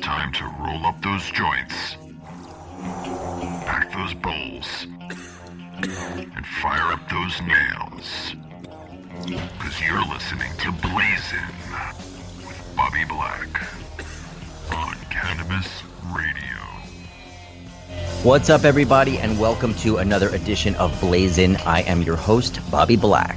Time to roll up those joints, pack those bowls, and fire up those nails. Because you're listening to Blazin' with Bobby Black on Cannabis Radio. What's up, everybody, and welcome to another edition of Blazin'. I am your host, Bobby Black.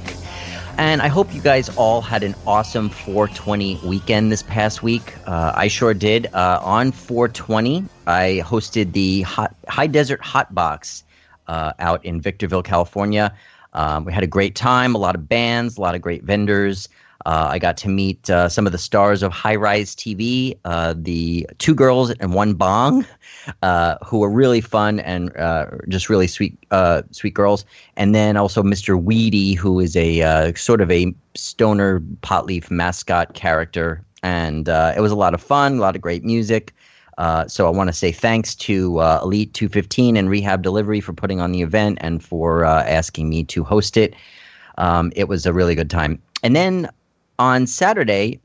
And I hope you guys all had an awesome 420 weekend this past week. Uh, I sure did. Uh, on 420, I hosted the hot, High Desert Hot Box uh, out in Victorville, California. Um, we had a great time, a lot of bands, a lot of great vendors. Uh, I got to meet uh, some of the stars of High Rise TV, uh, the two girls and one bong, uh, who were really fun and uh, just really sweet, uh, sweet girls. And then also Mr. Weedy, who is a sort of a stoner potleaf mascot character. And it was a lot of fun, a lot of great music. so I want to say thanks to Elite 215 and Rehab Delivery for putting on the event and for asking me to host it. Um, it was a really good time. And then on Saturday,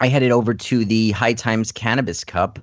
I headed over to the High Times Cannabis Cup.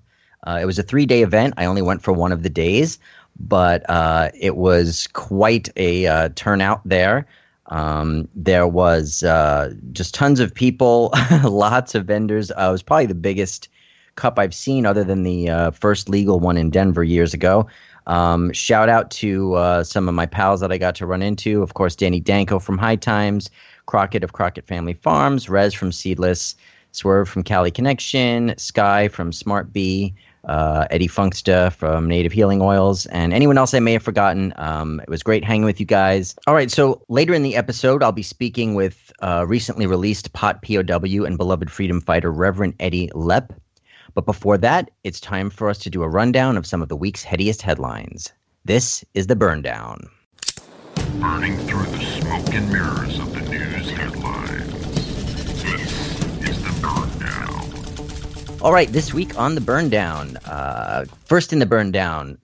Uh, it was a three day event. I only went for one of the days, but uh, it was quite a uh, turnout there. Um, there was uh, just tons of people, lots of vendors. Uh, it was probably the biggest cup I've seen, other than the uh, first legal one in Denver years ago. Um, shout out to some of my pals that I got to run into. Of course, Danny Danko from High Times, Crockett of Crockett Family Farms, Rez from Seedless, Swerve from Cali Connection, Sky from Smart Bee, uh, Eddie Funksta from Native Healing Oils, and anyone else I may have forgotten. Um, it was great hanging with you guys. All right, so later in the episode, I'll be speaking with uh, recently released pot POW and beloved freedom fighter Reverend Eddy Lepp. But before that, it's time for us to do a rundown of some of the week's headiest headlines. This is the Burn Down. Burning through the smoke and mirrors of the news All right, this week on the Burn Down. Uh, first in the Burn Down,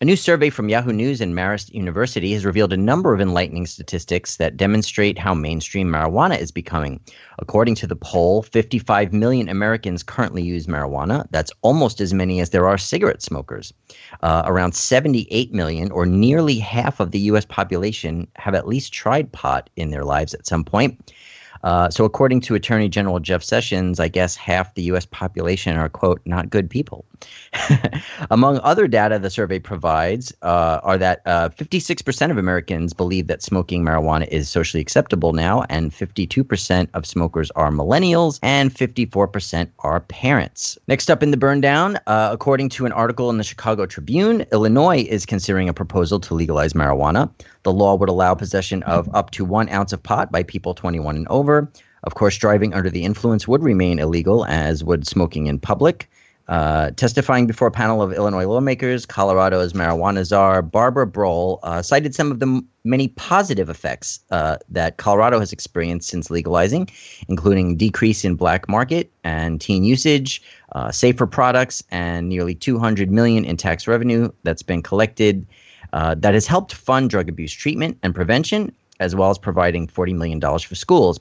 a new survey from Yahoo News and Marist University has revealed a number of enlightening statistics that demonstrate how mainstream marijuana is becoming. According to the poll, 55 million Americans currently use marijuana. That's almost as many as there are cigarette smokers. Uh, around 78 million, or nearly half of the U.S. population, have at least tried pot in their lives at some point. Uh, so, according to Attorney General Jeff Sessions, I guess half the U.S. population are, quote, not good people. Among other data the survey provides uh, are that uh, 56% of Americans believe that smoking marijuana is socially acceptable now, and 52% of smokers are millennials, and 54% are parents. Next up in the burn down, uh, according to an article in the Chicago Tribune, Illinois is considering a proposal to legalize marijuana. The law would allow possession of up to one ounce of pot by people 21 and over. Of course, driving under the influence would remain illegal, as would smoking in public. Uh, testifying before a panel of Illinois lawmakers, Colorado's marijuana czar Barbara Brohl uh, cited some of the m- many positive effects uh, that Colorado has experienced since legalizing, including decrease in black market and teen usage, uh, safer products, and nearly 200 million in tax revenue that's been collected. Uh, that has helped fund drug abuse treatment and prevention, as well as providing $40 million for schools.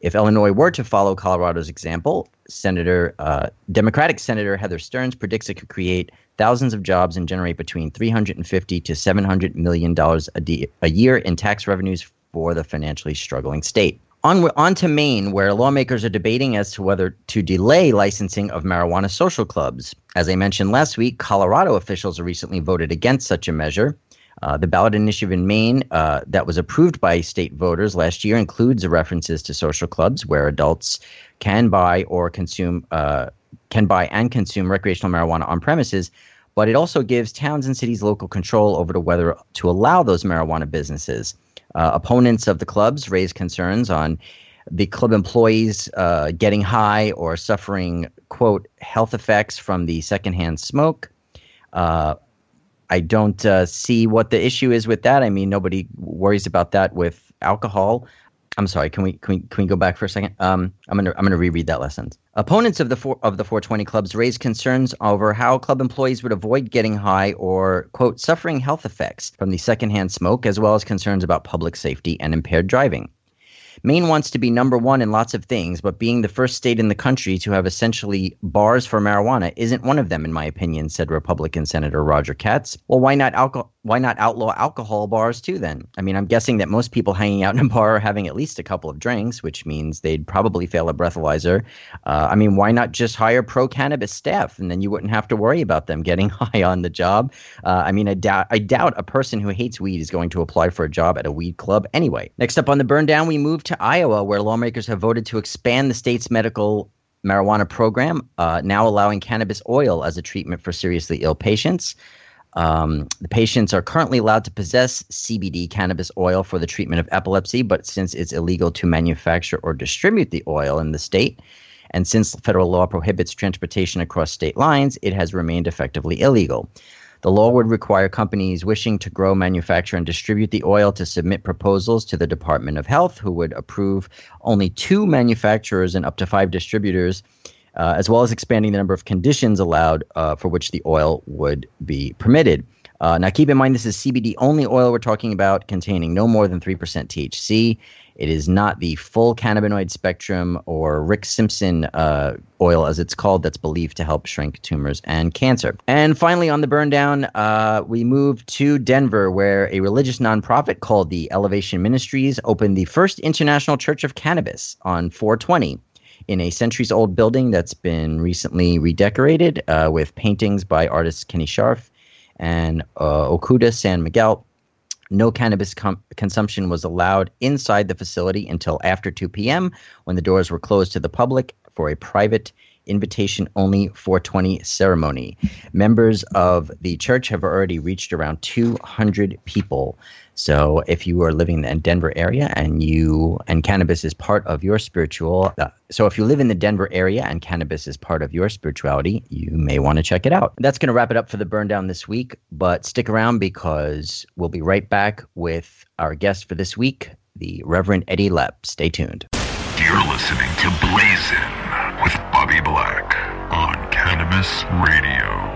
If Illinois were to follow Colorado's example, Senator uh, Democratic Senator Heather Steans predicts it could create thousands of jobs and generate between 350 to 700 million dollars a, de- a year in tax revenues for the financially struggling state. On, on to Maine, where lawmakers are debating as to whether to delay licensing of marijuana social clubs. As I mentioned last week, Colorado officials recently voted against such a measure. Uh, the ballot initiative in Maine uh, that was approved by state voters last year includes references to social clubs where adults can buy or consume uh, can buy and consume recreational marijuana on premises, but it also gives towns and cities local control over to whether to allow those marijuana businesses. Uh, opponents of the clubs raise concerns on the club employees uh, getting high or suffering quote health effects from the secondhand smoke. Uh, I don't uh, see what the issue is with that. I mean, nobody worries about that with alcohol. I'm sorry. Can we can we can we go back for a second? Um, I'm gonna I'm gonna reread that lesson. Opponents of the four, of the 420 clubs raised concerns over how club employees would avoid getting high or quote suffering health effects from the secondhand smoke, as well as concerns about public safety and impaired driving. Maine wants to be number one in lots of things, but being the first state in the country to have essentially bars for marijuana isn't one of them, in my opinion, said Republican Senator Roger Katz. Well, why not alcohol? Why not outlaw alcohol bars too? Then, I mean, I'm guessing that most people hanging out in a bar are having at least a couple of drinks, which means they'd probably fail a breathalyzer. Uh, I mean, why not just hire pro cannabis staff, and then you wouldn't have to worry about them getting high on the job? Uh, I mean, I doubt I doubt a person who hates weed is going to apply for a job at a weed club anyway. Next up on the burn down, we move to Iowa, where lawmakers have voted to expand the state's medical marijuana program, uh, now allowing cannabis oil as a treatment for seriously ill patients. Um, the patients are currently allowed to possess CBD cannabis oil for the treatment of epilepsy, but since it's illegal to manufacture or distribute the oil in the state, and since federal law prohibits transportation across state lines, it has remained effectively illegal. The law would require companies wishing to grow, manufacture, and distribute the oil to submit proposals to the Department of Health, who would approve only two manufacturers and up to five distributors, uh, as well as expanding the number of conditions allowed uh, for which the oil would be permitted. Uh, now, keep in mind this is CBD only oil we're talking about, containing no more than 3% THC. It is not the full cannabinoid spectrum or Rick Simpson uh, oil, as it's called, that's believed to help shrink tumors and cancer. And finally, on the burn down, uh, we move to Denver, where a religious nonprofit called the Elevation Ministries opened the first international church of cannabis on 420 in a centuries old building that's been recently redecorated uh, with paintings by artist Kenny Scharf and uh, Okuda San Miguel. No cannabis com- consumption was allowed inside the facility until after 2 p.m. when the doors were closed to the public for a private invitation only 420 ceremony. Members of the church have already reached around 200 people. So if you are living in the Denver area and you and cannabis is part of your spiritual, uh, so if you live in the Denver area and cannabis is part of your spirituality, you may want to check it out. That's going to wrap it up for the burn down this week, but stick around because we'll be right back with our guest for this week, the Reverend Eddy Lepp. Stay tuned. You're listening to Blazin' with Bobby Black on Cannabis Radio.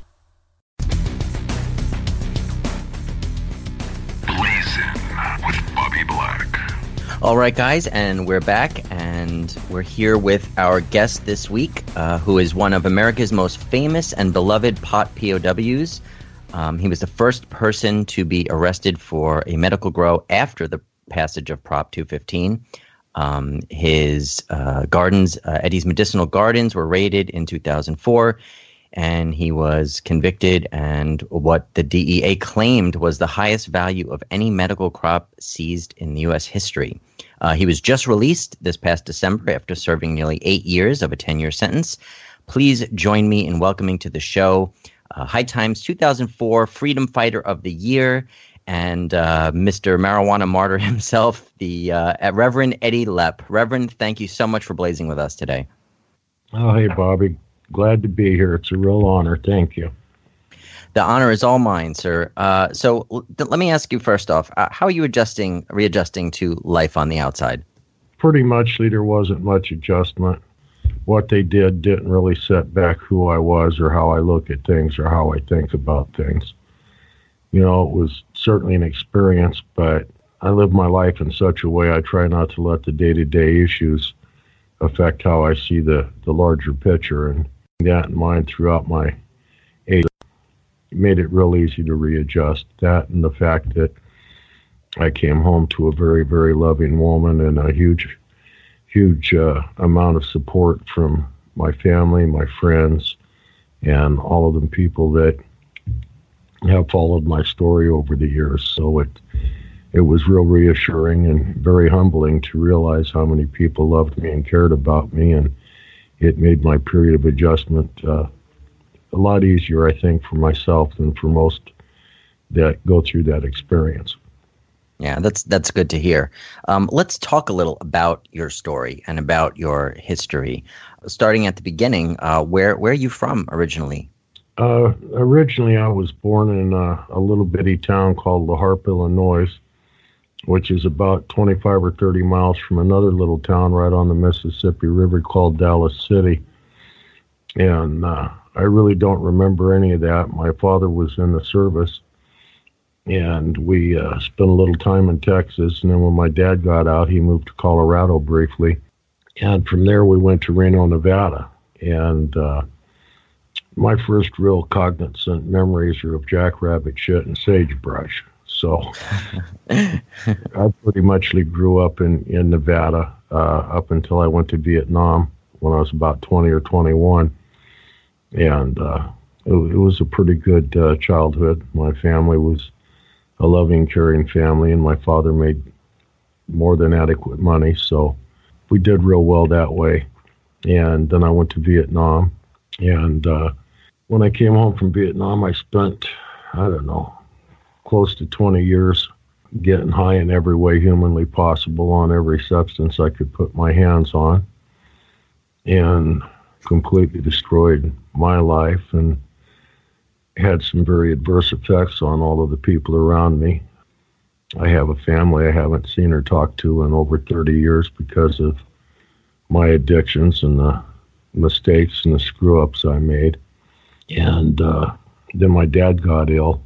All right, guys, and we're back, and we're here with our guest this week, uh, who is one of America's most famous and beloved pot POWs. Um, he was the first person to be arrested for a medical grow after the passage of Prop 215. Um, his uh, gardens, uh, Eddy's medicinal gardens, were raided in 2004 and he was convicted and what the DEA claimed was the highest value of any medical crop seized in US history. Uh, he was just released this past December after serving nearly eight years of a 10 year sentence. Please join me in welcoming to the show uh, High Times 2004 Freedom Fighter of the Year and uh, Mr. Marijuana Martyr himself, the uh, Reverend Eddy Lepp. Reverend, thank you so much for blazing with us today. Oh, hey, Bobby. Glad to be here. It's a real honor. Thank you. The honor is all mine, sir. Uh, so l- let me ask you first off: uh, How are you adjusting, readjusting to life on the outside? Pretty much, there wasn't much adjustment. What they did didn't really set back who I was or how I look at things or how I think about things. You know, it was certainly an experience, but I live my life in such a way I try not to let the day to day issues affect how I see the, the larger picture. And that in mind throughout my made it real easy to readjust. That and the fact that I came home to a very, very loving woman and a huge, huge uh, amount of support from my family, my friends, and all of the people that have followed my story over the years. So it it was real reassuring and very humbling to realize how many people loved me and cared about me, and it made my period of adjustment uh, a lot easier, I think, for myself than for most that go through that experience. Yeah, that's that's good to hear. Um, let's talk a little about your story and about your history. Starting at the beginning, uh, where where are you from originally? Uh, originally, I was born in uh, a little bitty town called La Harpe, Illinois which is about 25 or 30 miles from another little town right on the Mississippi River called Dallas City. And uh, I really don't remember any of that. My father was in the service, and we uh, spent a little time in Texas. And then when my dad got out, he moved to Colorado briefly. And from there, we went to Reno, Nevada. And uh, my first real cognizant memories are of jackrabbit shit and sagebrush. So I pretty much grew up in, in Nevada uh, up until I went to Vietnam when I was about 20 or 21. And uh, it, it, was a pretty good uh, childhood. My family was a loving, caring family, and my father made more than adequate money. So we did real well that way. And then I went to Vietnam. And uh, when I came home from Vietnam, I spent, I don't know, close to 20 years getting high in every way humanly possible on every substance I could put my hands on and completely destroyed my life and had some very adverse effects on all of the people around me. I have a family I haven't seen or talked to in over 30 years because of my addictions and the mistakes and the screw ups I made. And uh, then my dad got ill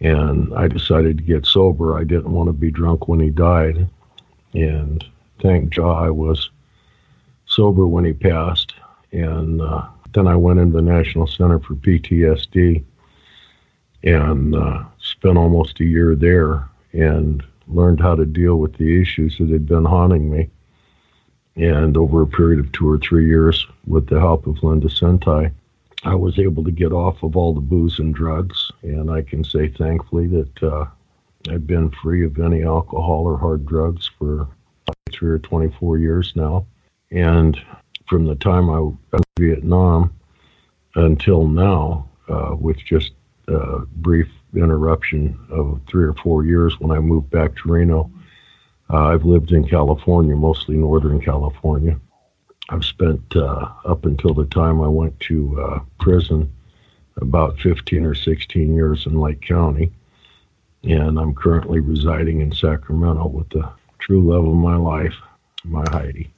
and I decided to get sober. I didn't want to be drunk when he died. And thank Jah I was sober when he passed. And uh, then I went into the National Center for PTSD and uh, spent almost a year there and learned how to deal with the issues that had been haunting me. And over a period of two or three years, with the help of Linda Sentai, I was able to get off of all the booze and drugs, and I can say thankfully that uh, I've been free of any alcohol or hard drugs for three or 24 years now. And from the time I was in Vietnam until now, uh, with just a brief interruption of three or four years when I moved back to Reno, uh, I've lived in California, mostly Northern California. I've spent uh, up until the time I went to uh, prison about 15 or 16 years in Lake County, and I'm currently residing in Sacramento with the true love of my life, my Heidi.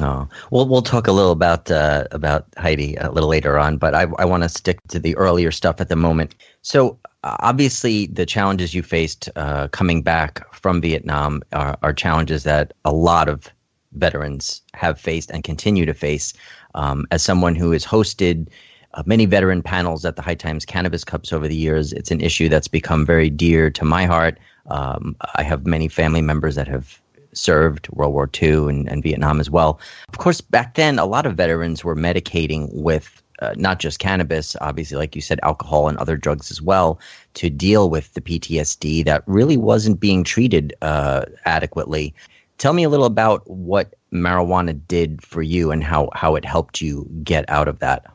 Oh, well, we'll talk a little about uh, about Heidi a little later on, but I, I want to stick to the earlier stuff at the moment. So, obviously, the challenges you faced uh, coming back from Vietnam are, are challenges that a lot of veterans have faced and continue to face. Um, as someone who has hosted uh, many veteran panels at the High Times Cannabis Cups over the years, it's an issue that's become very dear to my heart. Um, I have many family members that have served World War II and, and, Vietnam as well. Of course, back then, a lot of veterans were medicating with uh, not just cannabis, obviously, like you said, alcohol and other drugs as well, to deal with the PTSD that really wasn't being treated uh, adequately. Tell me a little about what marijuana did for you and how, how it helped you get out of that.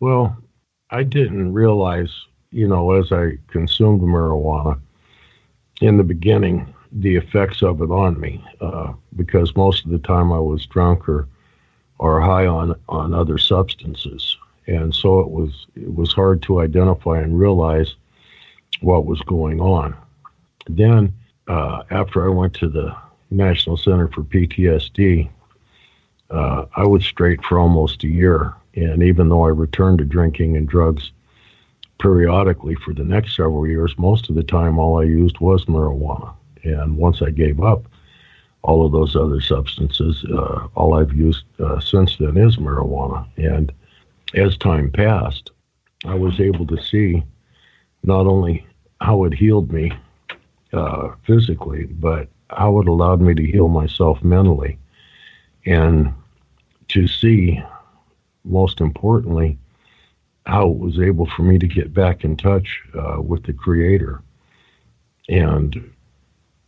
Well, I didn't realize, you know, as I consumed marijuana in the beginning, the effects of it on me, uh, because most of the time I was drunk or are high on, on other substances. And so it was it was hard to identify and realize what was going on. Then, uh, after I went to the National Center for PTSD, uh, I was straight for almost a year. And even though I returned to drinking and drugs periodically for the next several years, most of the time all I used was marijuana. And once I gave up all of those other substances, uh, all I've used uh, since then is marijuana. And as time passed, I was able to see not only how it healed me uh, physically, but how it allowed me to heal myself mentally. And to see, most importantly, how it was able for me to get back in touch uh, with the Creator and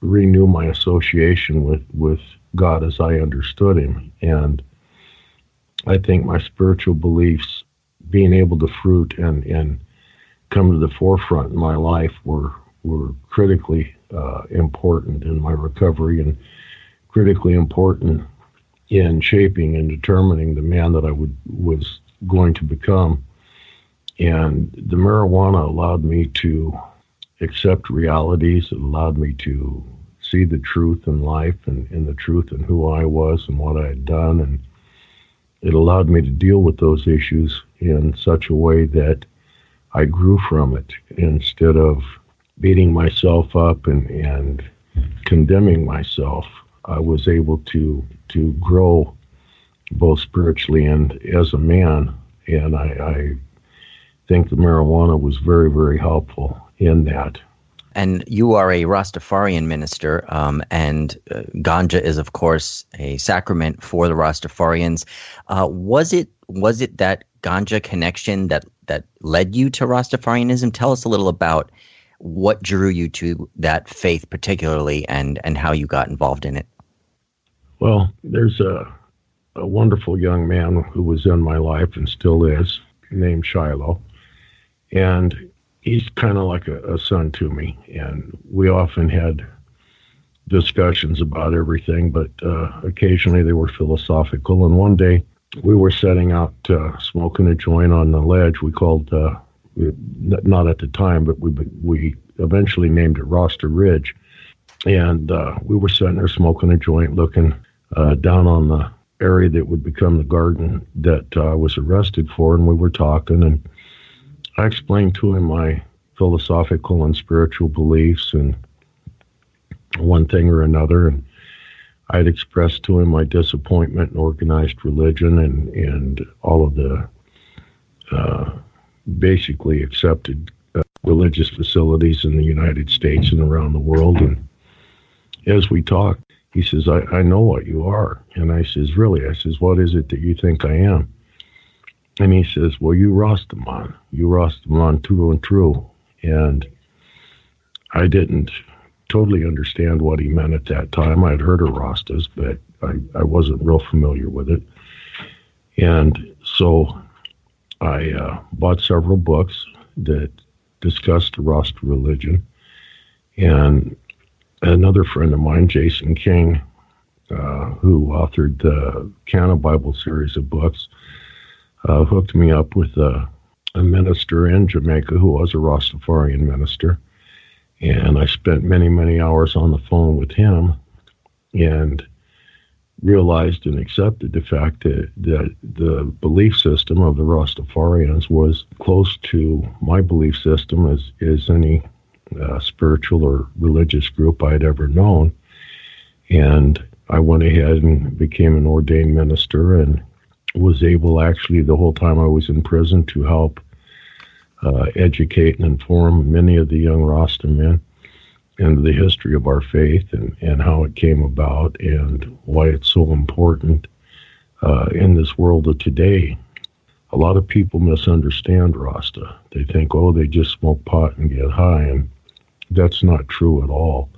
renew my association with, with God as I understood Him. And I think my spiritual beliefs being able to fruit and, and come to the forefront in my life were, were critically uh, important in my recovery and critically important in shaping and determining the man that I would, was going to become. And the marijuana allowed me to accept realities. It allowed me to see the truth in life and, and the truth in who I was and what I had done. And it allowed me to deal with those issues in such a way that I grew from it instead of beating myself up and, and condemning myself. I was able to to grow both spiritually and as a man, and I, I think the marijuana was very very helpful in that. And you are a Rastafarian minister, um, and uh, ganja is, of course, a sacrament for the Rastafarians. Uh, was it was it that ganja connection that that led you to Rastafarianism? Tell us a little about what drew you to that faith, particularly, and and how you got involved in it. Well, there's a a wonderful young man who was in my life and still is, named Shiloh, and he's kind of like a, a son to me, and we often had discussions about everything, but uh, occasionally they were philosophical. And one day we were setting out uh, smoking a joint on the ledge. We called, uh, not at the time, but we we eventually named it Rasta Ridge. And uh, we were sitting there smoking a joint, looking uh, down on the area that would become the garden that uh, I was arrested for, and we were talking and I explained to him my philosophical and spiritual beliefs and one thing or another. And I had expressed to him my disappointment in organized religion and, and all of the uh, basically accepted uh, religious facilities in the United States and around the world. And as we talked, he says, I, I know what you are. And I says, Really? I says, What is it that you think I am? And he says, Well, you Rastaman. You Rastaman true and true. And I didn't totally understand what he meant at that time. I'd heard of Rastas, but I, I wasn't real familiar with it. And so I uh, bought several books that discussed the Rasta religion. And another friend of mine, Jason King, uh, who authored the Cannabible series of books, uh, hooked me up with a, a, minister in Jamaica who was a Rastafarian minister. And I spent many, many hours on the phone with him and realized and accepted the fact that, that the belief system of the Rastafarians was close to my belief system as, as any uh, spiritual or religious group I'd ever known. And I went ahead and became an ordained minister and was able actually the whole time I was in prison to help uh, educate and inform many of the young Rasta men into the history of our faith and, and how it came about and why it's so important uh, in this world of today. A lot of people misunderstand Rasta. They think, oh, they just smoke pot and get high, and that's not true at all.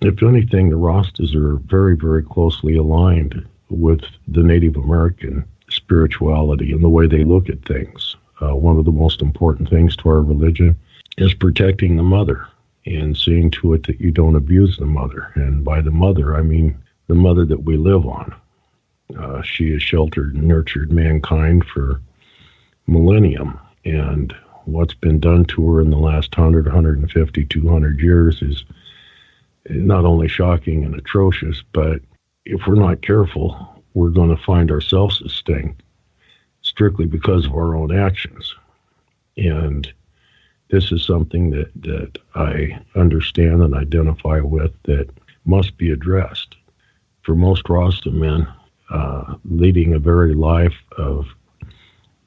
If anything, the Rastas are very, very closely aligned with the Native American spirituality and the way they look at things. Uh, one of the most important things to our religion is protecting the mother and seeing to it that you don't abuse the mother. And by the mother, I mean the mother that we live on. Uh, she has sheltered and nurtured mankind for millennium. And what's been done to her in the last 100, 150, 200 years is not only shocking and atrocious, but if we're not careful, we're going to find ourselves a sting strictly because of our own actions. And this is something that, that I understand and identify with that must be addressed. For most Rasta men, uh, leading a very life of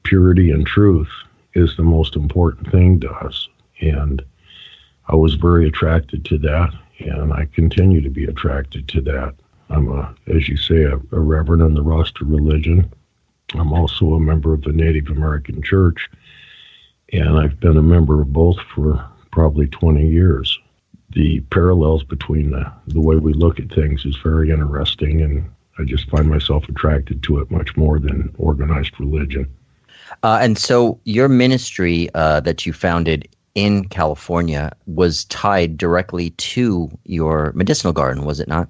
purity and truth is the most important thing to us. And I was very attracted to that, and I continue to be attracted to that. I'm a, as you say, a, a reverend in the Rasta religion. I'm also a member of the Native American Church, and I've been a member of both for probably 20 years. The parallels between the, the way we look at things is very interesting, and I just find myself attracted to it much more than organized religion. Uh, and so your ministry uh, that you founded in California was tied directly to your medicinal garden, was it not?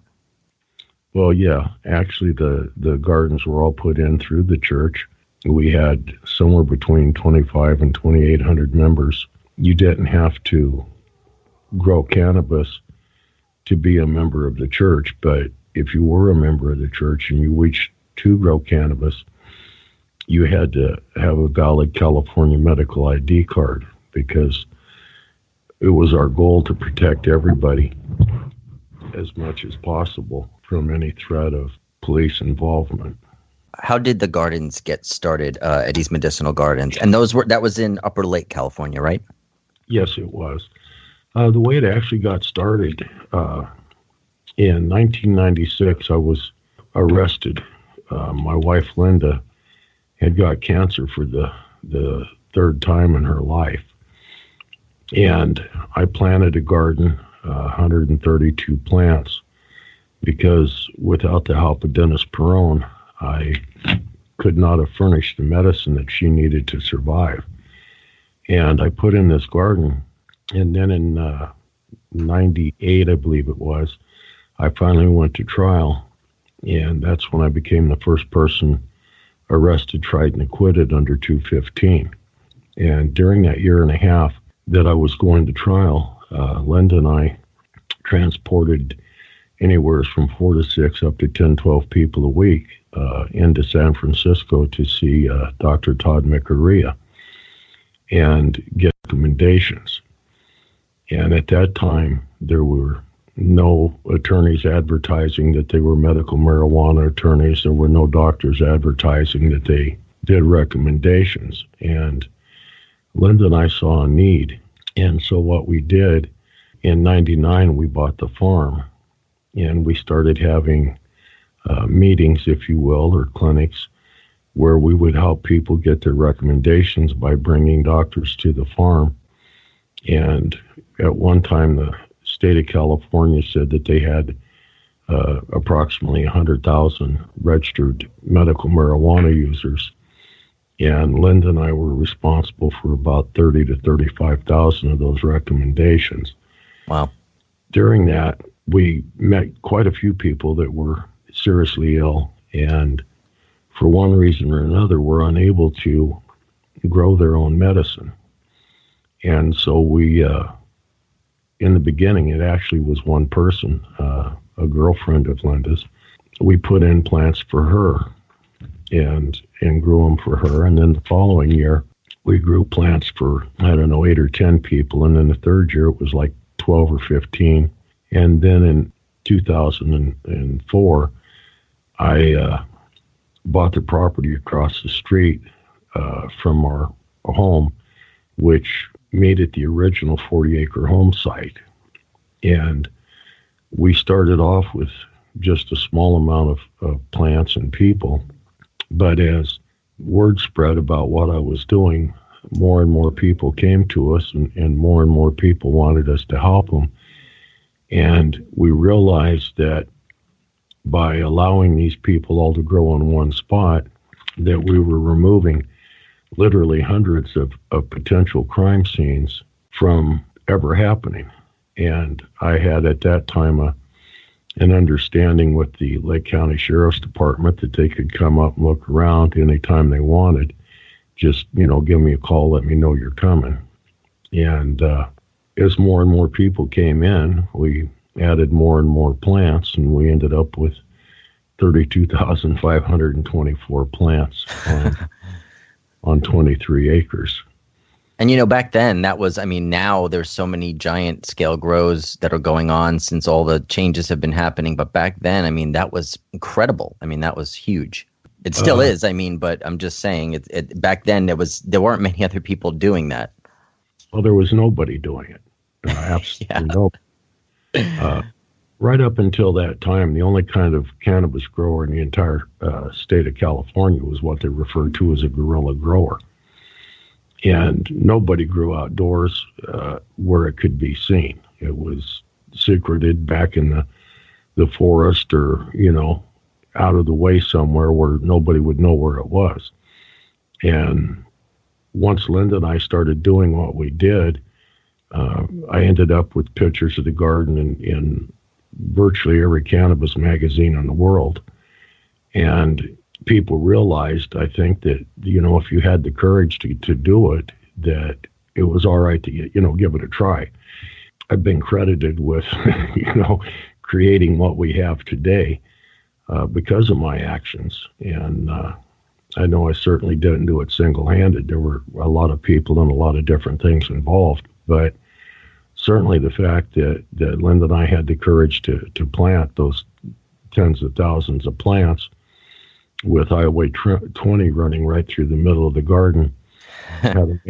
Well, yeah. Actually, the, the gardens were all put in through the church. We had somewhere between 25 and 2,800 members. You didn't have to grow cannabis to be a member of the church, but if you were a member of the church and you wished to grow cannabis, you had to have a valid California medical ID card because it was our goal to protect everybody as much as possible from any threat of police involvement. How did the gardens get started, uh, Eddy's Medicinal Gardens? And those were that was in Upper Lake, California, right? Yes, it was. Uh, the way it actually got started uh, in 1996, I was arrested. Uh, my wife Linda had got cancer for the the third time in her life, and I planted a garden, 132 plants, because without the help of Dennis Peron, I could not have furnished the medicine that she needed to survive. And I put in this garden, and then in uh, 98, I believe it was, I finally went to trial, and that's when I became the first person arrested, tried, and acquitted under 215. And during that year and a half that I was going to trial, uh, Linda and I transported anywhere from four to six up to 10, 12 people a week uh, into San Francisco to see uh, Dr. Tod Mikuriya and get recommendations. And at that time, there were no attorneys advertising that they were medical marijuana attorneys. There were no doctors advertising that they did recommendations. And Linda and I saw a need. And so what we did in 99, we bought the farm and we started having uh, meetings, if you will, or clinics where we would help people get their recommendations by bringing doctors to the farm. And at one time, the state of California said that they had uh, approximately 100,000 registered medical marijuana users. And Linda and I were responsible for about 30 to 35,000 of those recommendations. Wow. During that, we met quite a few people that were seriously ill and for one reason or another were unable to grow their own medicine. And so we uh, in the beginning, it actually was one person, uh, a girlfriend of Linda's. We put in plants for her and and grew them for her. And then the following year, we grew plants for I don't know eight or ten people. And then the third year, it was like twelve or fifteen. And then in 2004, I uh, bought the property across the street uh, from our home, which made it the original 40 acre home site. And we started off with just a small amount of, of plants and people. But as word spread about what I was doing, more and more people came to us, and, and more and more people wanted us to help them. And we realized that by allowing these people all to grow on one spot, that we were removing literally hundreds of, of potential crime scenes from ever happening. And I had at that time a, an understanding with the Lake County Sheriff's Department that they could come up and look around anytime they wanted. Just, you know, give me a call, let me know you're coming. And uh, as more and more people came in, we added more and more plants, and we ended up with 32,524 plants on, on 23 acres. And you know, back then that was I mean, now there's so many giant scale grows that are going on since all the changes have been happening. But back then, I mean, that was incredible. I mean, that was huge. It still uh, is. I mean, but I'm just saying, it, it, back then there was there weren't many other people doing that. Well, there was nobody doing it. Uh, absolutely yeah. no. Uh, right up until that time, the only kind of cannabis grower in the entire uh, state of California was what they referred to as a guerrilla grower and nobody grew outdoors uh, where it could be seen. It was secreted back in the the forest, or you know, out of the way somewhere where nobody would know where it was. And once Linda and I started doing what we did, uh, I ended up with pictures of the garden in, in virtually every cannabis magazine in the world. And people realized, I think that you know if you had the courage to to do it, that it was all right to you know give it a try. I've been credited with you know creating what we have today uh, because of my actions, and uh, I know I certainly didn't do it single-handed. There were a lot of people and a lot of different things involved, but certainly the fact that that Linda and I had the courage to to plant those tens of thousands of plants with Highway 20 running right through the middle of the garden had, a,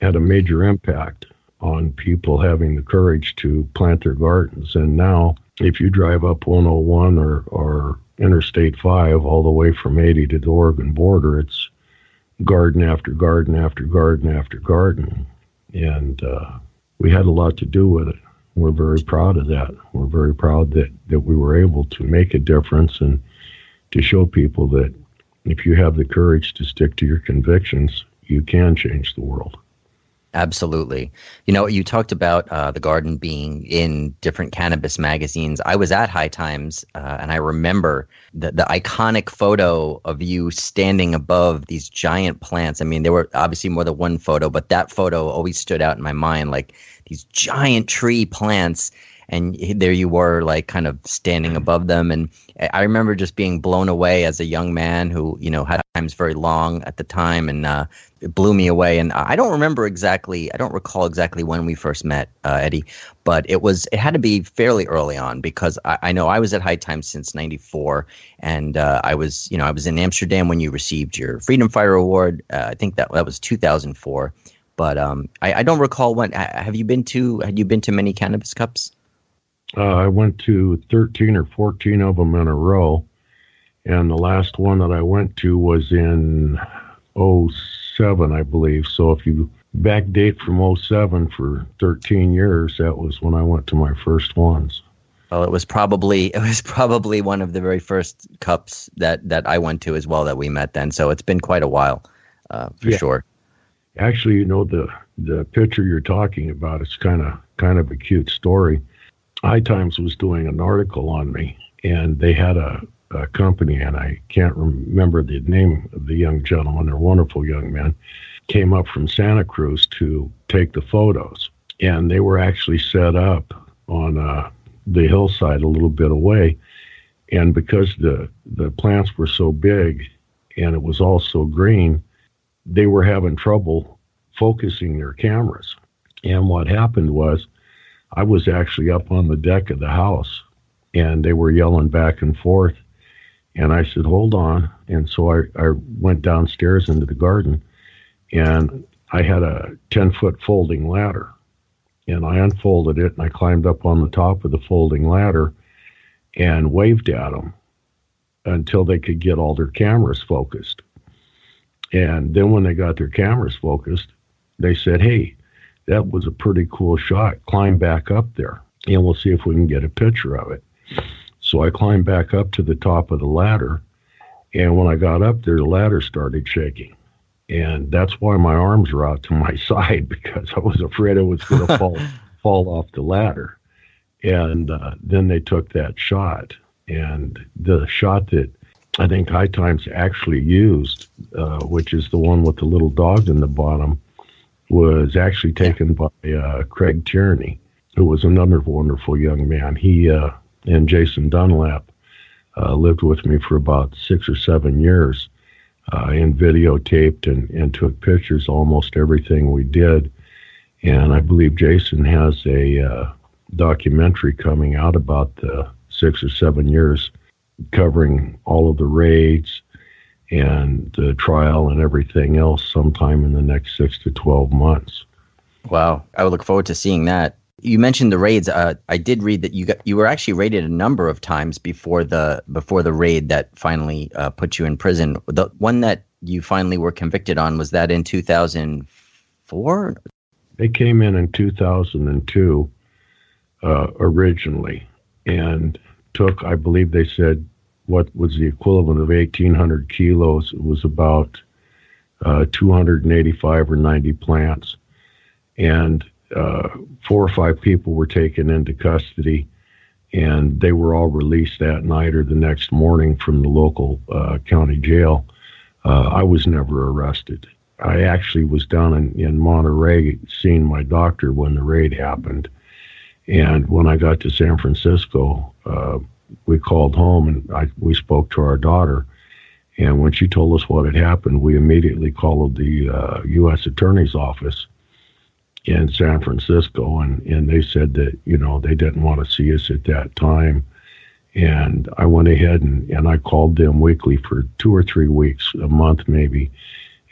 had a major impact on people having the courage to plant their gardens. And now, if you drive up 101 or, or Interstate 5 all the way from 80 to the Oregon border, it's garden after garden after garden after garden. And uh, we had a lot to do with it. We're very proud of that. We're very proud that, that we were able to make a difference and to show people that if you have the courage to stick to your convictions, you can change the world. Absolutely. You know, you talked about uh, the garden being in different cannabis magazines. I was at High Times, uh, and I remember the, the iconic photo of you standing above these giant plants. I mean, there were obviously more than one photo, but that photo always stood out in my mind like these giant tree plants and there you were like kind of standing above them and i remember just being blown away as a young man who you know had times very long at the time and uh, it blew me away and i don't remember exactly i don't recall exactly when we first met uh, eddy but it was it had to be fairly early on because i, I know i was at high times since 94 and uh, i was you know i was in amsterdam when you received your freedom fighter award uh, i think that that was 2004 but um, I, I, don't recall when. Have you been to? Had you been to many cannabis cups? Uh, I went to 13 or 14 of them in a row. And the last one that I went to was in 07, I believe. So if you backdate from 07 for 13 years, that was when I went to my first ones. Well, it was probably it was probably one of the very first cups that that I went to as well that we met then. So it's been quite a while, uh, for yeah. sure. Actually, you know the the picture you're talking about. It's kind of kind of a cute story. High Times was doing an article on me, and they had a, a company, and I can't remember the name of the young gentleman. They're wonderful young men. Came up from Santa Cruz to take the photos, and they were actually set up on uh, the hillside a little bit away. And because the the plants were so big and it was all so green, they were having trouble focusing their cameras. And what happened was I was actually up on the deck of the house and they were yelling back and forth. And I said, hold on. And so I, I went downstairs into the garden and I had a 10 foot folding ladder. And I unfolded it and I climbed up on the top of the folding ladder and waved at them until they could get all their cameras focused. And then when they got their cameras focused, they said, hey, that was a pretty cool shot. Climb back up there, and we'll see if we can get a picture of it. So I climbed back up to the top of the ladder, and when I got up there, the ladder started shaking. And that's why my arms were out to my side because I was afraid it was going to fall fall off the ladder. And uh, then they took that shot, and the shot that I think High Times actually used, uh, which is the one with the little dog in the bottom, was actually taken by uh, Craig Tierney, who was another wonderful young man. He uh, and Jason Dunlap uh, lived with me for about six or seven years uh, and videotaped and, and took pictures almost everything we did. And I believe Jason has a uh, documentary coming out about the six or seven years covering all of the raids and the trial and everything else sometime in the next six to 12 months. Wow. I would look forward to seeing that. You mentioned the raids. Uh, I did read that you got, you were actually raided a number of times before the before the raid that finally uh, put you in prison. The one that you finally were convicted on was that in 2004. They came in in 2002 uh, originally and took, I believe they said, what was the equivalent of 1,800 kilos. It was about uh, 285 or 90 plants. And uh, four or five people were taken into custody, and they were all released that night or the next morning from the local uh, county jail. Uh, I was never arrested. I actually was down in, in Monterey seeing my doctor when the raid happened. And when I got to San Francisco, uh, we called home and I, we spoke to our daughter. And when she told us what had happened, we immediately called the uh, U.S. Attorney's Office in San Francisco, and, and they said that, you know, they didn't want to see us at that time. And I went ahead and, and I called them weekly for two or three weeks, a month maybe,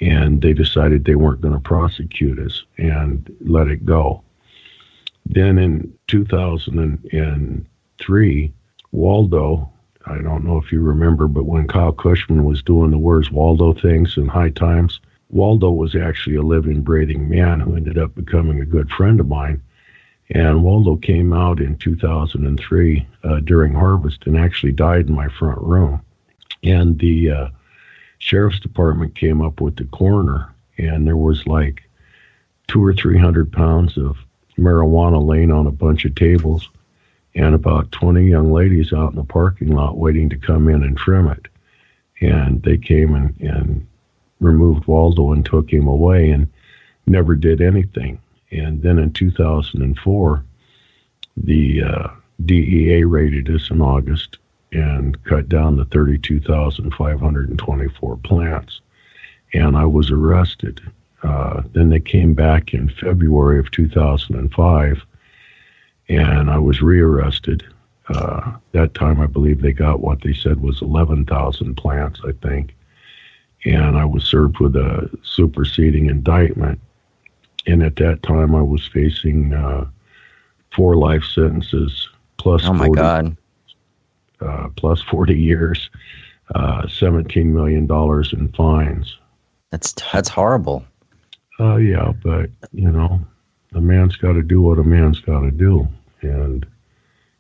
and they decided they weren't going to prosecute us and let it go. Then in 2003, Waldo, I don't know if you remember, but when Kyle Kushman was doing the Where's Waldo things in High Times, Waldo was actually a living, breathing man who ended up becoming a good friend of mine. And Waldo came out in 2003 uh, during harvest and actually died in my front room. And the uh, sheriff's department came up with the coroner, and there was like two or three hundred pounds of marijuana laying on a bunch of tables and about 20 young ladies out in the parking lot waiting to come in and trim it. And they came and, and removed Waldo and took him away and never did anything. And then in 2004, the uh, DEA raided us in August and cut down the 32,524 plants. And I was arrested. Uh, then they came back in February of 2005 and I was rearrested. Uh, that time, I believe they got what they said was 11,000 plants, I think. And I was served with a superseding indictment. And at that time, I was facing uh, four life sentences plus. Oh my 40, God. Uh, plus 40 years, uh, $17 million in fines. That's that's horrible. Uh, yeah, but you know, a man's got to do what a man's got to do and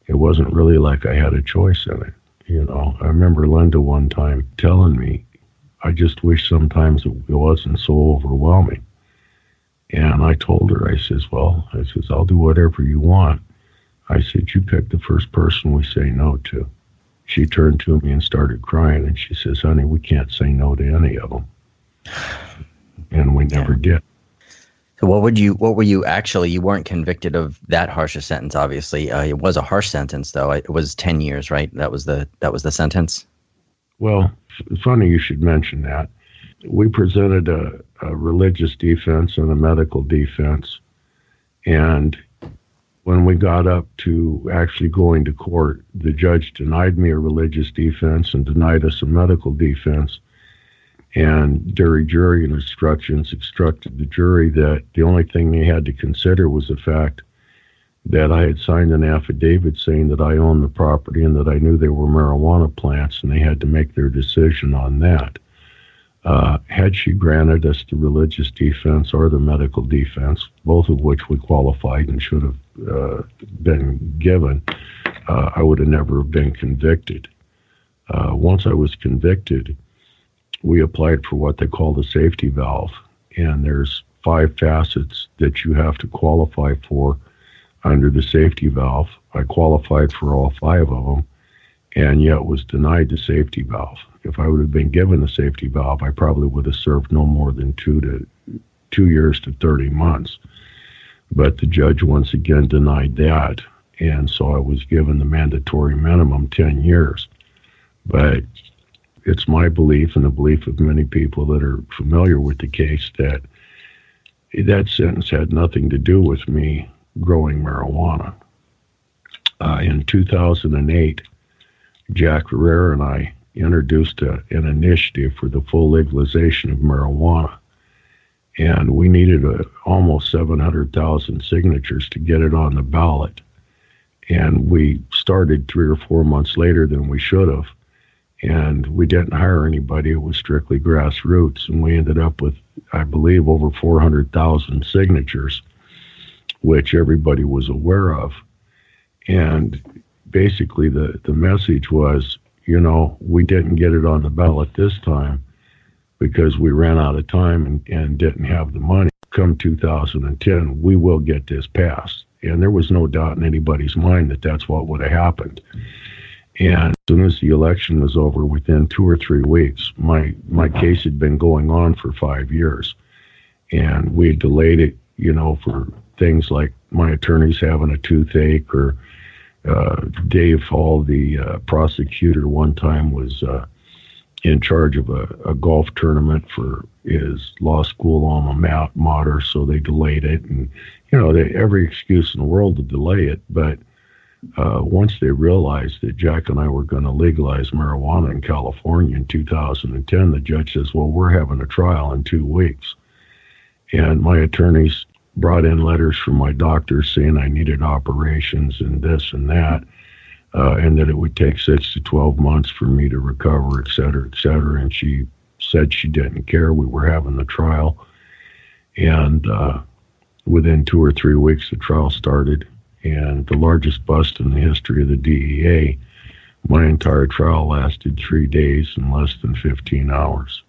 it wasn't really like I had a choice in it. You know, I remember Linda one time telling me, I just wish sometimes it wasn't so overwhelming. And I told her, I says, well, I says, I'll do whatever you want. I said, you pick the first person we say no to. She turned to me and started crying, and she says, honey, we can't say no to any of them. And we never yeah. did. So what would you? What were you actually? You weren't convicted of that harsh a sentence. Obviously, uh, it was a harsh sentence, though. It was ten years, right? That was the that was the sentence. Well, funny you should mention that. We presented a, a religious defense and a medical defense, and when we got up to actually going to court, the judge denied me a religious defense and denied us a medical defense and jury jury instructions instructed the jury that the only thing they had to consider was the fact that I had signed an affidavit saying that I owned the property and that I knew they were marijuana plants, and they had to make their decision on that. Uh, had she granted us the religious defense or the medical defense, both of which we qualified and should have uh, been given, uh, I would have never been convicted. Uh, once I was convicted, we applied for what they call the safety valve. And there's five facets that you have to qualify for under the safety valve. I qualified for all five of them and yet was denied the safety valve. If I would have been given the safety valve, I probably would have served no more than two to two years to 30 months. But the judge once again denied that. And so I was given the mandatory minimum 10 years. But it's my belief and the belief of many people that are familiar with the case that that sentence had nothing to do with me growing marijuana. Uh, in 2008, Jack Herer and I introduced a, an initiative for the full legalization of marijuana. And we needed a, almost 700,000 signatures to get it on the ballot. And we started three or four months later than we should have. And we didn't hire anybody. It was strictly grassroots. And we ended up with, I believe, over 400,000 signatures, which everybody was aware of. And basically the, the message was, you know, we didn't get it on the ballot this time because we ran out of time and, and didn't have the money. Come 2010, we will get this passed. And there was no doubt in anybody's mind that that's what would have happened. And as soon as the election was over, within two or three weeks, my, my case had been going on for five years. And we delayed it, you know, for things like my attorneys having a toothache or uh, Dave Hall, the uh, prosecutor, one time was uh, in charge of a, a, golf tournament for his law school alma mater, so they delayed it. And, you know, they, every excuse in the world to delay it. But uh, once they realized that Jack and I were going to legalize marijuana in California in 2010, the judge says, Well, we're having a trial in two weeks. And my attorneys brought in letters from my doctor saying I needed operations and this and that, uh, and that it would take six to 12 months for me to recover, et cetera, et cetera. And she said she didn't care. We were having the trial. And uh, within two or three weeks, the trial started. And the largest bust in the history of the DEA, my entire trial lasted three days and less than 15 hours.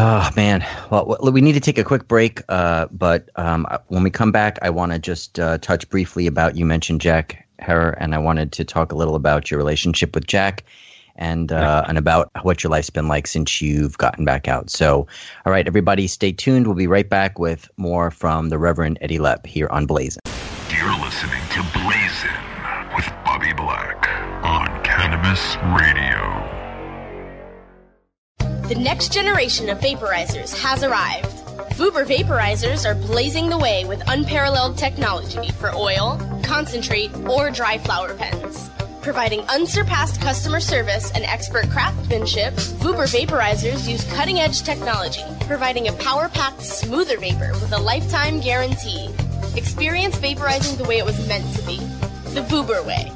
Oh man, well, we need to take a quick break. Uh, but um, when we come back, I want to just uh, touch briefly about you mentioned Jack Herer, and I wanted to talk a little about your relationship with Jack, and uh, and about what your life's been like since you've gotten back out. So, all right, everybody, stay tuned. We'll be right back with more from the Reverend Eddy Lepp here on Blazin. You're listening to Blazin with Bobby Black on Cannabis Radio. The next generation of vaporizers has arrived. Vuber vaporizers are blazing the way with unparalleled technology for oil, concentrate, or dry flower pens. Providing unsurpassed customer service and expert craftsmanship, Vuber vaporizers use cutting edge technology, providing a power packed, smoother vapor with a lifetime guarantee. Experience vaporizing the way it was meant to be the Vuber way.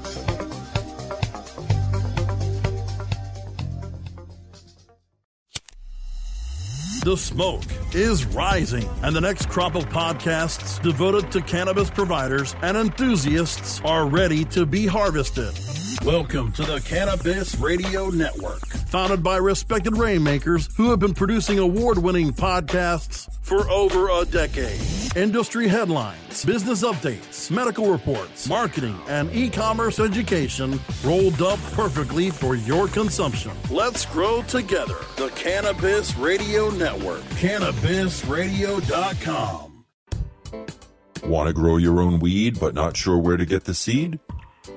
The smoke is rising, and the next crop of podcasts devoted to cannabis providers and enthusiasts are ready to be harvested. Welcome to the Cannabis Radio Network, founded by respected rainmakers who have been producing award winning podcasts for over a decade. Industry headlines, business updates, medical reports, marketing, and e commerce education rolled up perfectly for your consumption. Let's grow together. The Cannabis Radio Network. CannabisRadio.com. Want to grow your own weed but not sure where to get the seed?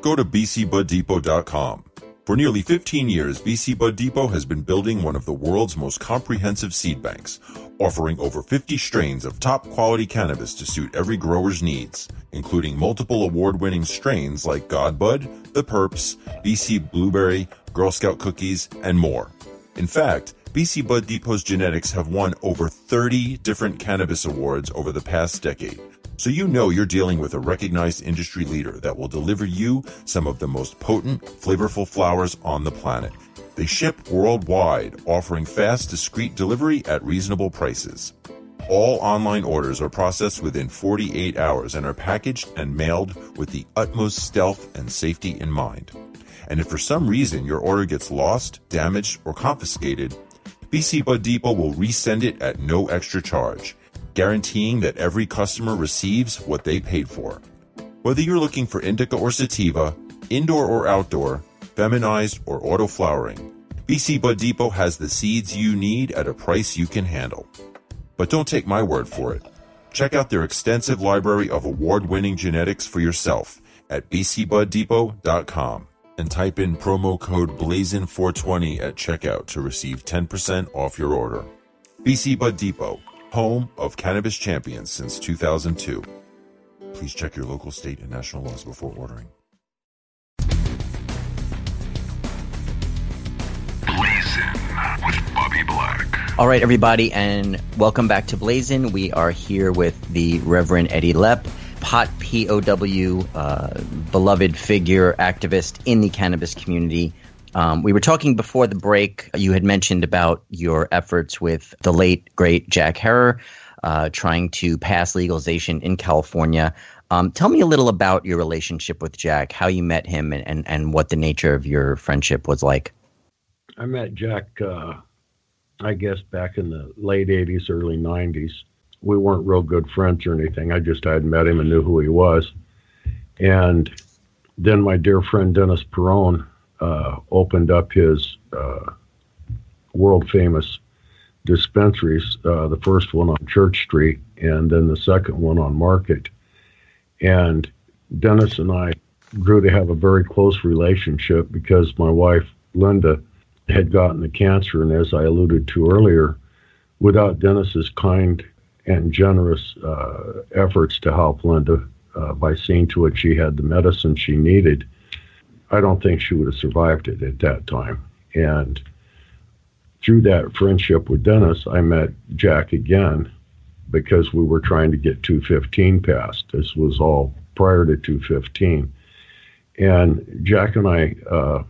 Go to bcbuddepot.com. For nearly 15 years, BC Bud Depot has been building one of the world's most comprehensive seed banks, offering over 50 strains of top quality cannabis to suit every grower's needs, including multiple award winning strains like Godbud, The Purps, BC Blueberry, Girl Scout Cookies, and more. In fact, BC Bud Depot's genetics have won over 30 different cannabis awards over the past decade so you know you're dealing with a recognized industry leader that will deliver you some of the most potent, flavorful flowers on the planet. They ship worldwide, offering fast, discreet delivery at reasonable prices. All online orders are processed within 48 hours and are packaged and mailed with the utmost stealth and safety in mind. And if for some reason your order gets lost, damaged, or confiscated, BC Bud Depot will resend it at no extra charge guaranteeing that every customer receives what they paid for. Whether you're looking for indica or sativa, indoor or outdoor, feminized or auto flowering, BC Bud Depot has the seeds you need at a price you can handle. But don't take my word for it. Check out their extensive library of award winning genetics for yourself at bcbuddepot.com and type in promo code BLAZIN420 at checkout to receive 10% off your order. BC Bud Depot, home of cannabis champions since 2002. Please check your local state and national laws before ordering. With Bobby Black. All right, everybody, and welcome back to Blazin. We are here with the Reverend Eddy Lepp, pot POW, uh, beloved figure, activist in the cannabis community. Um, we were talking before the break. You had mentioned about your efforts with the late, great Jack Herer, uh, trying to pass legalization in California. Um, tell me a little about your relationship with Jack, how you met him, and, and, and what the nature of your friendship was like. I met Jack, uh, I guess, back in the late 80s, early 90s. We weren't real good friends or anything. I just had met him and knew who he was. And then my dear friend Dennis Peron uh, opened up his uh, world famous dispensaries, uh, the first one on Church Street, and then the second one on Market. And Dennis and I grew to have a very close relationship because my wife, Linda, had gotten the cancer. And as I alluded to earlier, without Dennis's kind and generous uh, efforts to help Linda uh, by seeing to it she had the medicine she needed, I don't think she would have survived it at that time. And through that friendship with Dennis, I met Jack again because we were trying to get 215 passed. This was all prior to 215. And Jack and I uh,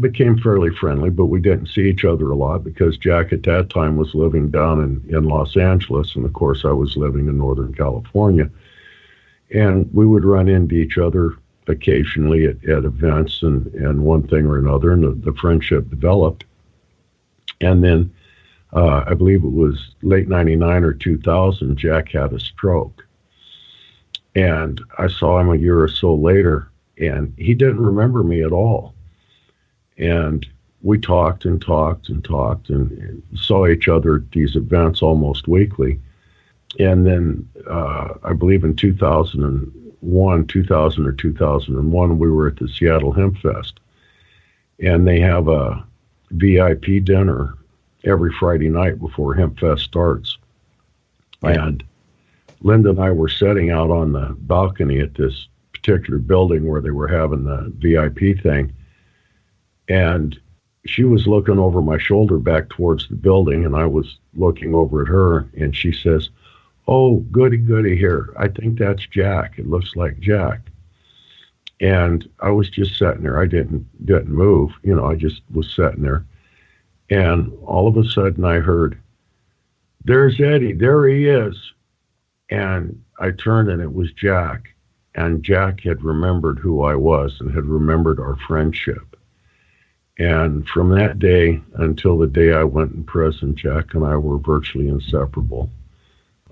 became fairly friendly, but we didn't see each other a lot because Jack at that time was living down in, in Los Angeles. And of course, I was living in Northern California. And we would run into each other occasionally at, at events and, and one thing or another. And the, the friendship developed. And then uh, I believe it was late 99 or 2000, Jack had a stroke. And I saw him a year or so later, and he didn't remember me at all. And we talked and talked and talked and, and saw each other at these events almost weekly. And then uh, I believe in 2001, 2000 or 2001, we were at the Seattle Hemp Fest. And they have a VIP dinner every Friday night before Hemp Fest starts. And Linda and I were sitting out on the balcony at this particular building where they were having the VIP thing. And she was looking over my shoulder back towards the building, and I was looking over at her, and she says, Oh, goody, goody here. I think that's Jack. It looks like Jack. And I was just sitting there. I didn't didn't move. You know, I just was sitting there. And all of a sudden I heard, There's Eddy, there he is. And I turned and it was Jack. And Jack had remembered who I was and had remembered our friendship. And from that day until the day I went in prison, Jack and I were virtually inseparable.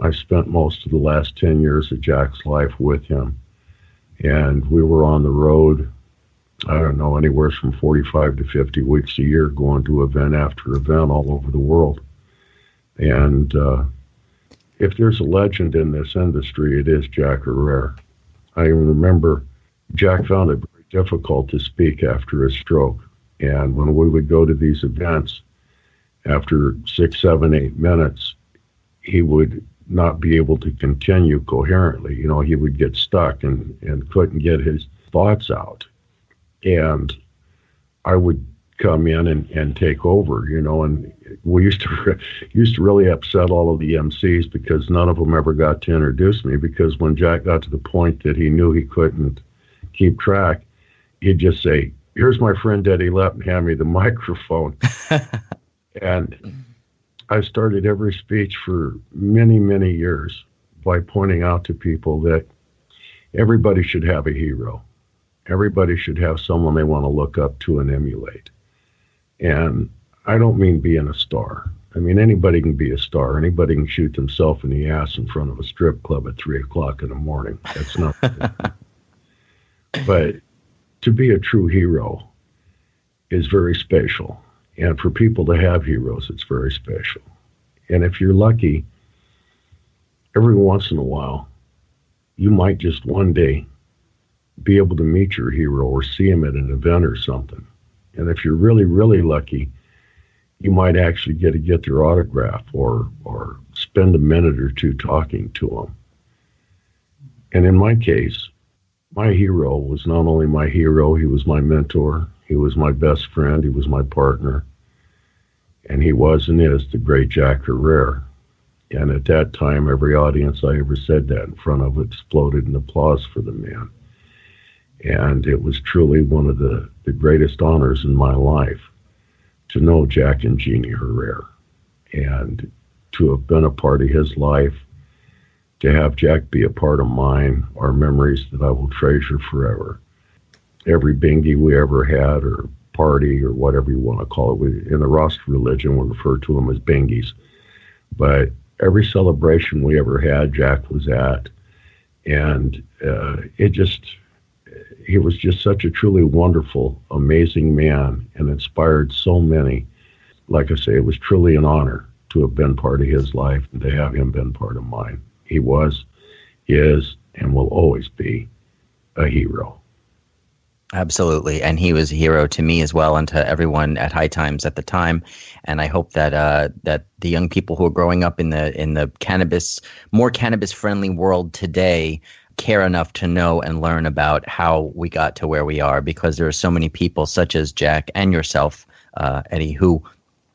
I spent most of the last 10 years of Jack's life with him. And we were on the road I don't know, anywhere from 45 to 50 weeks a year going to event after event all over the world. And uh, if there's a legend in this industry, it is Jack Herer. I remember Jack found it very difficult to speak after his stroke. And when we would go to these events, after six, seven, eight minutes, he would not be able to continue coherently. You know, he would get stuck and, and couldn't get his thoughts out and I would come in and, and take over, you know, and we used to used to really upset all of the MCs because none of them ever got to introduce me because when Jack got to the point that he knew he couldn't keep track, he'd just say, "Here's my friend Eddy Lepp," and hand me the microphone. and I started every speech for many many years by pointing out to people that everybody should have a hero Everybody should have someone they want to look up to and emulate. And I don't mean being a star. I mean, anybody can be a star. Anybody can shoot themselves in the ass in front of a strip club at three o'clock in the morning. That's not. but to be a true hero is very special. And for people to have heroes, it's very special. And if you're lucky, every once in a while, you might just one day be able to meet your hero or see him at an event or something. And if you're really, really lucky, you might actually get to get their autograph or or spend a minute or two talking to them. And in my case, my hero was not only my hero, he was my mentor, he was my best friend, he was my partner, and he was and is the great Jack Herer. And at that time, every audience I ever said that in front of exploded in applause for the man. And it was truly one of the, the greatest honors in my life to know Jack and Jeannie Herer and to have been a part of his life, to have Jack be a part of mine are memories that I will treasure forever. Every binghi we ever had, or party, or whatever you want to call it, we, in the Rasta religion, we refer to them as binghis. But every celebration we ever had, Jack was at. And uh, it just, he was just such a truly wonderful, amazing man and inspired so many. Like I say, it was truly an honor to have been part of his life and to have him been part of mine. He was, is, and will always be a hero. Absolutely, and he was a hero to me as well, and to everyone at High Times at the time. And I hope that uh, that the young people who are growing up in the in the cannabis more cannabis friendly world today care enough to know and learn about how we got to where we are, because there are so many people, such as Jack and yourself, uh, Eddy, who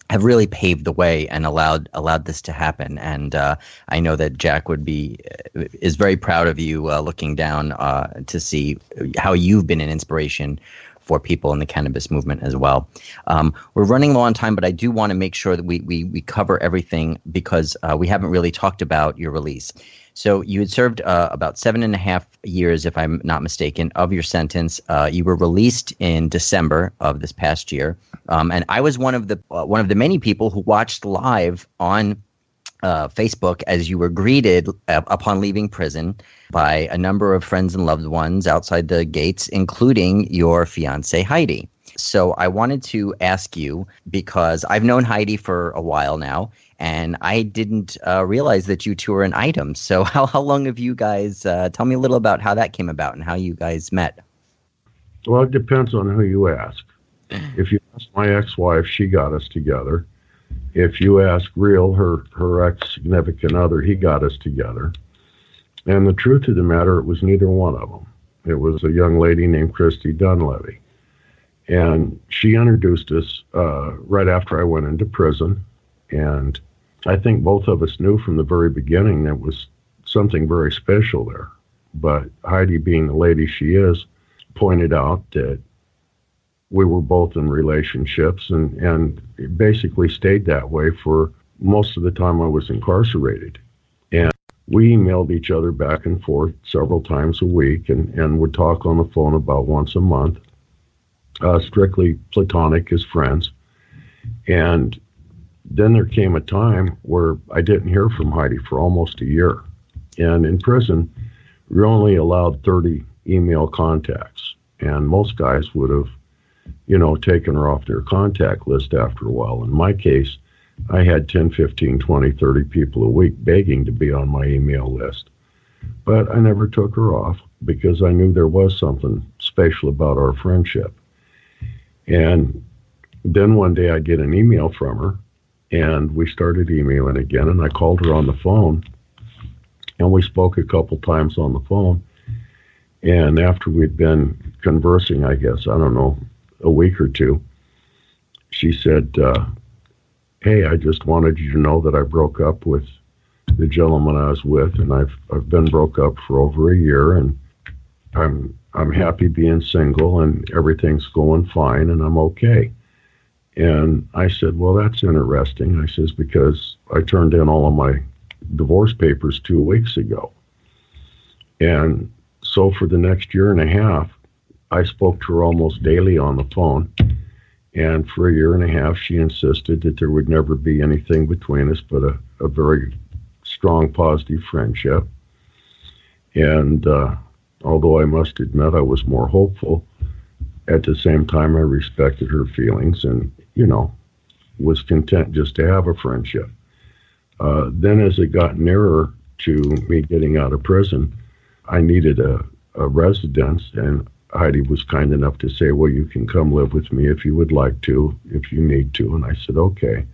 have really paved the way and allowed allowed this to happen. And uh, I know that Jack would be is very proud of you, uh, looking down uh, to see how you've been an inspiration for people in the cannabis movement as well. Um, we're running low on time, but I do want to make sure that we we, we cover everything because uh, we haven't really talked about your release. So you had served uh, about seven and a half years, if I'm not mistaken, of your sentence. Uh, you were released in December of this past year, um, and I was one of the uh, one of the many people who watched live on uh, Facebook as you were greeted uh, upon leaving prison by a number of friends and loved ones outside the gates, including your fiance Heidi. So I wanted to ask you because I've known Heidi for a while now, and I didn't uh, realize that you two are an item. So how how long have you guys? Uh, tell me a little about how that came about and how you guys met. Well, it depends on who you ask. If you ask my ex-wife, she got us together. If you ask Real, her her ex significant other, he got us together. And the truth of the matter, it was neither one of them. It was a young lady named Christy Dunlevy. And she introduced us uh, right after I went into prison. And I think both of us knew from the very beginning there was something very special there. But Heidi, being the lady she is, pointed out that we were both in relationships and, and basically stayed that way for most of the time I was incarcerated. And we emailed each other back and forth several times a week and, and would talk on the phone about once a month, uh, strictly platonic as friends. And then there came a time where I didn't hear from Heidi for almost a year. And in prison, we're only allowed 30 email contacts. And most guys would have, you know, taken her off their contact list after a while. In my case, I had 10, 15, 20, 30 people a week begging to be on my email list. But I never took her off because I knew there was something special about our friendship. And then one day I get an email from her and we started emailing again and i called her on the phone and we spoke a couple times on the phone. And after we'd been conversing i guess i don't know a week or two she said uh, hey i just wanted you to know that i broke up with the gentleman i was with and i've i've been broke up for over a year and i'm i'm happy being single and everything's going fine and i'm okay and I said, Well, that's interesting. I says, Because I turned in all of my divorce papers two weeks ago. And so for the next year and a half, I spoke to her almost daily on the phone. And for a year and a half, she insisted that there would never be anything between us but a, a very strong, positive friendship. And uh, although I must admit I was more hopeful, at the same time I respected her feelings and, you know, was content just to have a friendship. Uh, then, as it got nearer to me getting out of prison, I needed a, a residence, and Heidi was kind enough to say, Well, you can come live with me if you would like to, if you need to. And I said, Okay.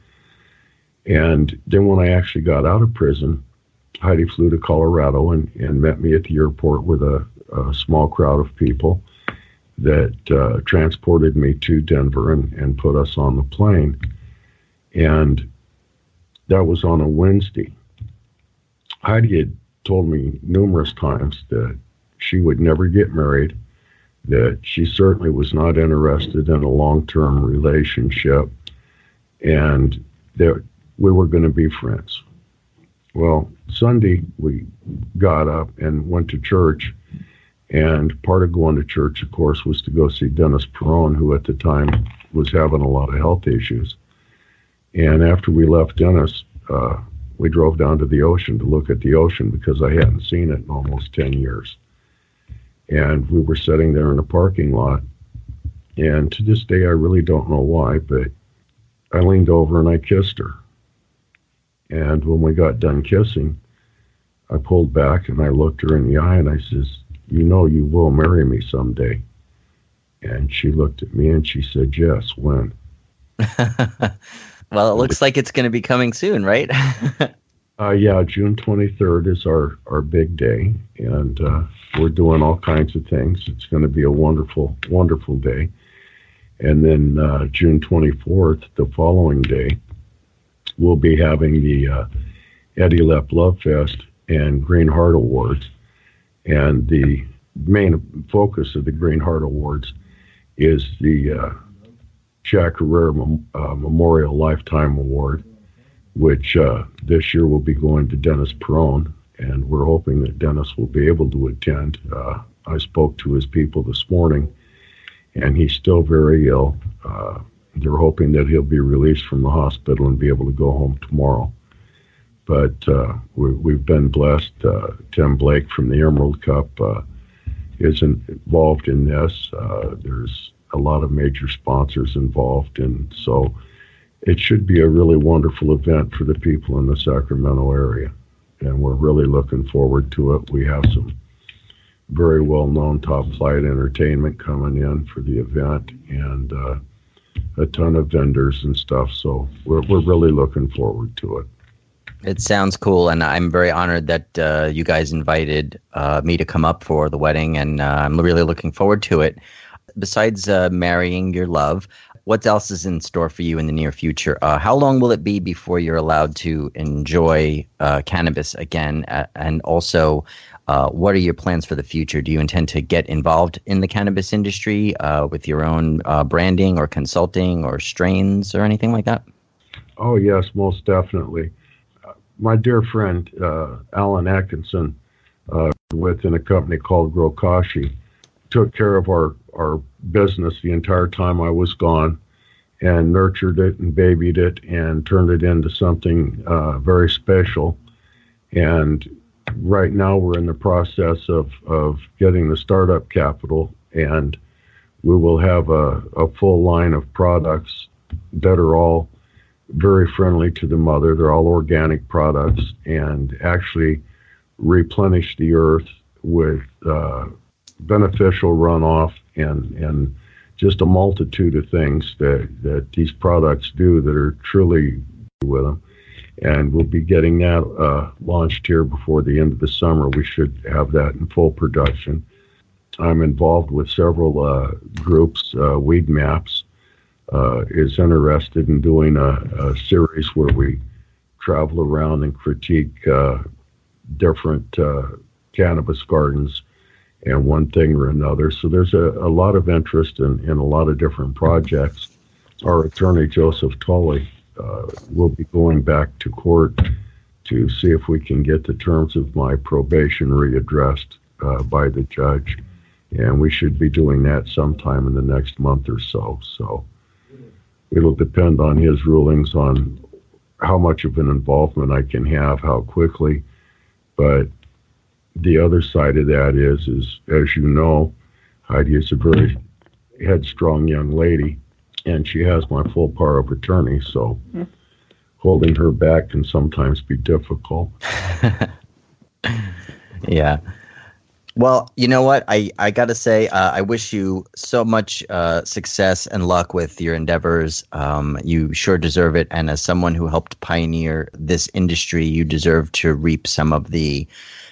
And then when I actually got out of prison, Heidi flew to Colorado and, and met me at the airport with a, a small crowd of people that uh, transported me to Denver and, and put us on the plane. And that was on a Wednesday. Heidi had told me numerous times that she would never get married, that she certainly was not interested in a long term relationship, and that we were going to be friends. Well, Sunday we got up and went to church, and part of going to church, of course, was to go see Dennis Peron, who at the time was having a lot of health issues. And after we left Dennis, uh, we drove down to the ocean to look at the ocean because I hadn't seen it in almost 10 years. And we were sitting there in a parking lot. And to this day, I really don't know why, but I leaned over and I kissed her. And when we got done kissing, I pulled back and I looked her in the eye and I says, You know, you will marry me someday. And she looked at me and she said, Yes, when? well, it looks like it's going to be coming soon, right? uh, yeah, June 23rd is our, our big day. And uh, we're doing all kinds of things. It's going to be a wonderful, wonderful day. And then uh, June 24th, the following day, we'll be having the uh, Eddy Lepp Love Fest and Green Heart Awards. And the main focus of the Green Heart Awards is the uh, Jack Herer Mem- uh, Memorial Lifetime Award, which uh, this year will be going to Dennis Peron. And we're hoping that Dennis will be able to attend. Uh, I spoke to his people this morning, and he's still very ill. Uh, they're hoping that he'll be released from the hospital and be able to go home tomorrow. But uh, we, have been blessed. Uh, Tim Blake from the Emerald Cup uh, is involved in this. Uh, there's a lot of major sponsors involved, and so it should be a really wonderful event for the people in the Sacramento area. And we're really looking forward to it. We have some very well known top flight entertainment coming in for the event, and uh, a ton of vendors and stuff. So we're we're really looking forward to it. It sounds cool, and I'm very honored that uh, you guys invited uh, me to come up for the wedding, and uh, I'm really looking forward to it. Besides uh, marrying your love, what else is in store for you in the near future? Uh, how long will it be before you're allowed to enjoy uh, cannabis again? and also, what are your plans for the future? Do you intend to get involved in the cannabis industry with your own branding or consulting or strains or anything like that? Oh, yes, most definitely. Uh, my dear friend, uh, Alan Atkinson, uh, within a company called Grokashi, took care of our, our business the entire time I was gone and nurtured it and babied it and turned it into something very special. And right now we're in the process of, of getting the startup capital and we will have a, a full line of products that are all very friendly to the mother. They're all organic products and actually replenish the earth with uh, beneficial runoff and, and just a multitude of things that, that these products do that are truly with them and we'll be getting that uh, launched here before the end of the summer. We should have that in full production. I'm involved with several uh, groups. Uh, Weed Maps uh, is interested in doing a, a, series where we travel around and critique uh, different uh, cannabis gardens and one thing or another. So there's a, a lot of interest in, in a lot of different projects. Our attorney, Joseph Tully, uh, we'll be going back to court to see if we can get the terms of my probation readdressed uh, by the judge. And we should be doing that sometime in the next month or so. So it'll depend on his rulings on how much of an involvement I can have, how quickly. But the other side of that is, is as you know, Heidi is a very headstrong young lady, and she has my full power of attorney. So mm. holding her back can sometimes be difficult. yeah. Well, you know what? I, I got to say, uh, I wish you so much uh, success and luck with your endeavors. Um, you sure deserve it. And as someone who helped pioneer this industry, you deserve to reap some of the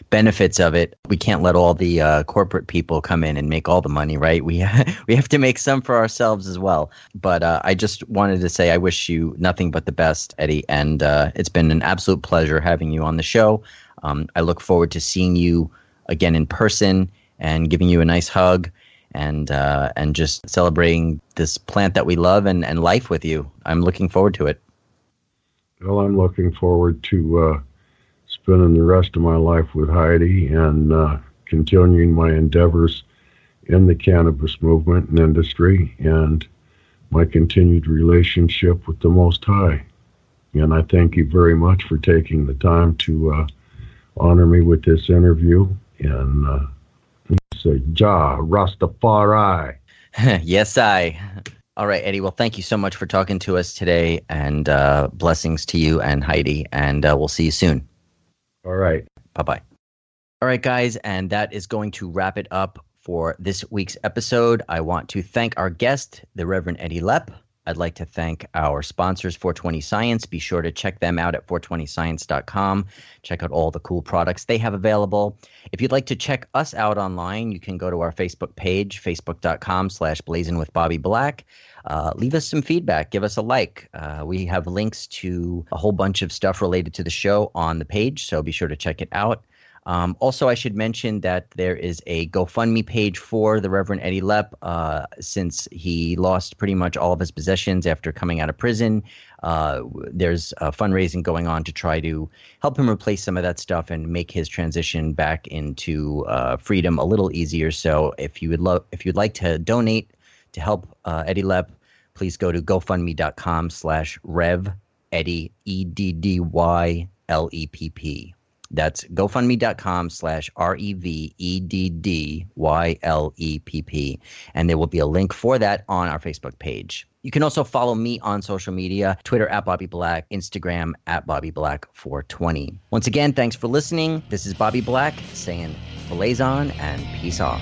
benefits of it. We can't let all the uh, corporate people come in and make all the money, right? We, we have to make some for ourselves as well. But uh, I just wanted to say I wish you nothing but the best, Eddy. And uh, it's been an absolute pleasure having you on the show. Um, I look forward to seeing you again in person and giving you a nice hug and uh, and just celebrating this plant that we love and, and life with you. I'm looking forward to it. Well, I'm looking forward to uh, spending the rest of my life with Heidi and uh, continuing my endeavors in the cannabis movement and industry and my continued relationship with the Most High. And I thank you very much for taking the time to uh, honor me with this interview and uh, say, Jah Rastafari. yes, I. All right, Eddy. Well, thank you so much for talking to us today, and uh, blessings to you and Heidi. And uh, we'll see you soon. All right. Bye bye. All right, guys, and that is going to wrap it up for this week's episode. I want to thank our guest, the Reverend Eddy Lepp. I'd like to thank our sponsors, 420 Science. Be sure to check them out at 420science.com. Check out all the cool products they have available. If you'd like to check us out online, you can go to our Facebook page, facebook.com slash blazing with Bobby Black. Uh, leave us some feedback. Give us a like. Uh, we have links to a whole bunch of stuff related to the show on the page, so be sure to check it out. Um, also, I should mention that there is a GoFundMe page for the Reverend Eddy Lepp uh, since he lost pretty much all of his possessions after coming out of prison. Uh, there's fundraising going on to try to help him replace some of that stuff and make his transition back into uh, freedom a little easier. So, if you would love, if you'd like to donate to help uh, Eddy Lepp, please go to GoFundMe.com/slash Rev Eddy E D D Y L E P P. That's gofundme.com slash R E V E D D Y L E P P. And there will be a link for that on our Facebook page. You can also follow me on social media Twitter at Bobby Black, Instagram at Bobby Black 420. Once again, thanks for listening. This is Bobby Black saying Blaze on and peace off.